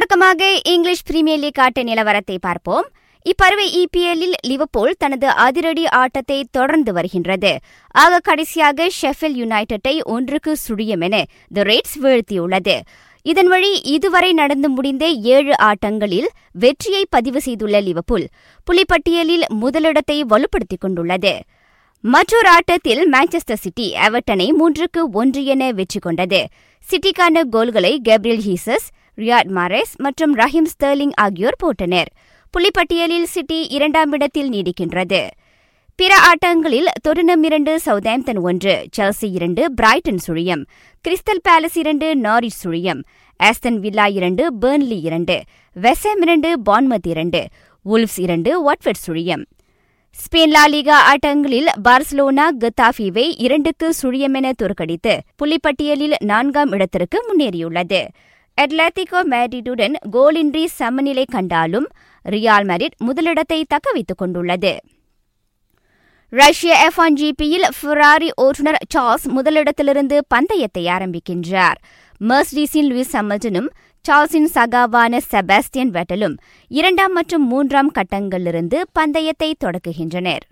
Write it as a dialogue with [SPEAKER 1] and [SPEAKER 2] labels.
[SPEAKER 1] தொடக்கமாக English premier league ஆட்ட நிலவரத்தை பார்ப்போம். இப்பருவ இபிஎல்லில் லிவர்பூல் தனது அதிரடி ஆட்டத்தை தொடர்ந்து வருகின்றது. ஆக கடைசியாக ஷெஃபில் யுனைடெட்டை ஒன்றுக்கு சுழியம் என தி ரேட்ஸ் வீழ்த்தியுள்ளது. இதன் வழி இதுவரை நடந்து முடிந்த ஏழு ஆட்டங்களில் வெற்றியை பதிவு செய்துள்ள லிவர்பூல் புலிப்பட்டியலில் முதலிடத்தை வலுப்படுத்திக் கொண்டுள்ளது. மற்றொரு ஆட்டத்தில் மான்செஸ்டர் சிட்டி எவர்டனை மூன்றுக்கு ஒன்று என வெற்றி கொண்டது. சிட்டிக்கான கோல்களை கேப்ரியல் ஹீசஸ் ரியாட் மாரேஸ் மற்றும் ரஹீம் ஸ்டெர்லிங் ஆகியோர் போட்டனர். புள்ளிப்பட்டியலில் சிட்டி இரண்டாம் இடத்தில் நீடிக்கின்றது. பிற ஆட்டங்களில் தொடுனம் இரண்டு சவுதாம்தன் ஒன்று செல்சி இரண்டு பிரைட்டன் சுழியம் கிறிஸ்டல் பேலஸ் இரண்டு நாரிச் சுழியம் ஆஸ்டன் வில்லா இரண்டு பேர்ன்லி இரண்டு வெசம் இரண்டு பான்மத் இரண்டு உல்ஃப்ஸ் இரண்டு வாட்வர்ட் சுழியம். ஸ்பெயின் லாலிகா ஆட்டங்களில் பார்சலோனா கத்தாஃபிவை இரண்டுக்கு சுழியமென தோற்கடித்து புள்ளிப்பட்டியலில் நான்காம் இடத்திற்கு முன்னேறியுள்ளது. அட்லட்டிகோ மேட்ரிடுடன் கோலின்றி சமநிலை கண்டாலும் ரியால் மேரிட் முதலிடத்தை தக்கவைத்துக் கொண்டுள்ளது. ரஷ்ய எஃப் ஒன் ஜிபியில் ஃபெராரி ஓட்டுநர் சார்ல்ஸ் முதலிடத்திலிருந்து பந்தயத்தை ஆரம்பிக்கின்றார். மெர்சிடிஸின் லூயிஸ் ஹமில்டனும் சார்ல்ஸின் சகாவான செபாஸ்டியன் வெட்டலும் இரண்டாம் மற்றும் மூன்றாம் கட்டங்களிலிருந்து பந்தயத்தை தொடக்குகின்றனர்.